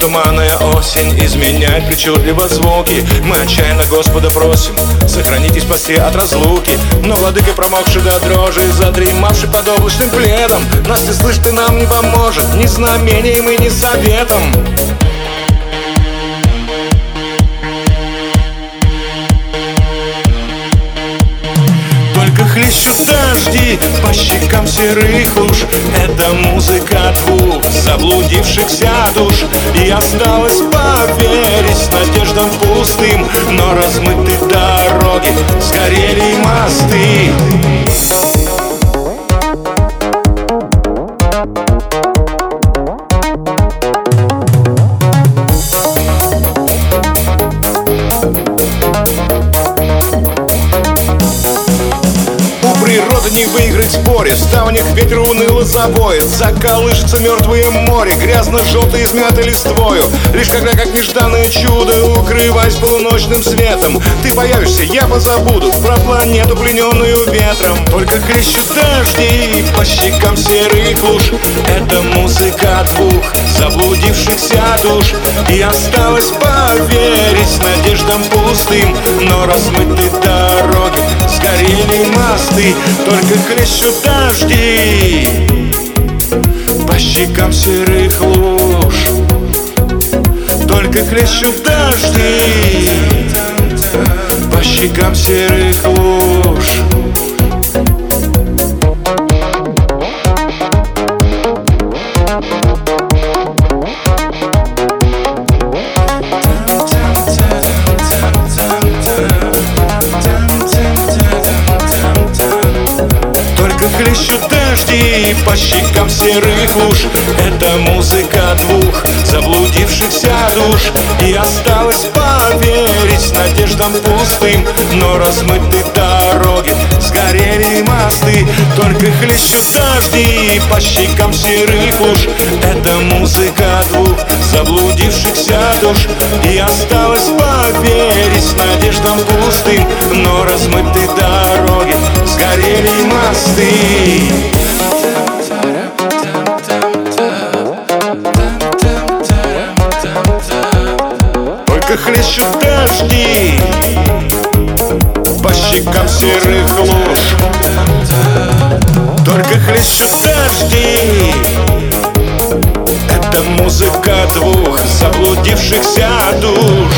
Туманная осень изменяет причудливо звуки. Мы отчаянно Господа просим Сохранить и спаси от разлуки. Но владыка промокший до дрожи Задремавший под облачным пледом Нас не слышит и нам не поможет Ни знамением и ни советом по щекам серых луж Это музыка двух заблудившихся душ. И осталось поверить надеждам пустым. Но размыты дороги, сгорели мосты не выиграть в споре В ставнях ветер уныло завоет Заколышется мертвое море Грязно-желтое измято листвою. Лишь когда как нежданное чудо Укрываясь полуночным светом. Ты появишься, я позабуду Про планету, плененную ветром. Только хлещут дожди По щекам серых луж Это музыка двух Заблудившихся душ. И осталось поверить Надеждам пустым Но размыты дороги Сгорели мосты только хлещут дожди. По щекам серых луж Только хлещут дожди. По щекам серых луж хлещут дожди по щекам серых луж. Это музыка двух заблудившихся душ. И осталось поверить надеждам пустым Но размыты дороги, сгорели мосты. Только хлещут дожди по щекам серых луж. Это музыка двух заблудившихся душ. И осталось поверить надеждам пустым Но размыты дороги, сгорели мосты Только хлещут дожди. По щекам серых луж. Только хлещут дожди. Это музыка двух заблудившихся душ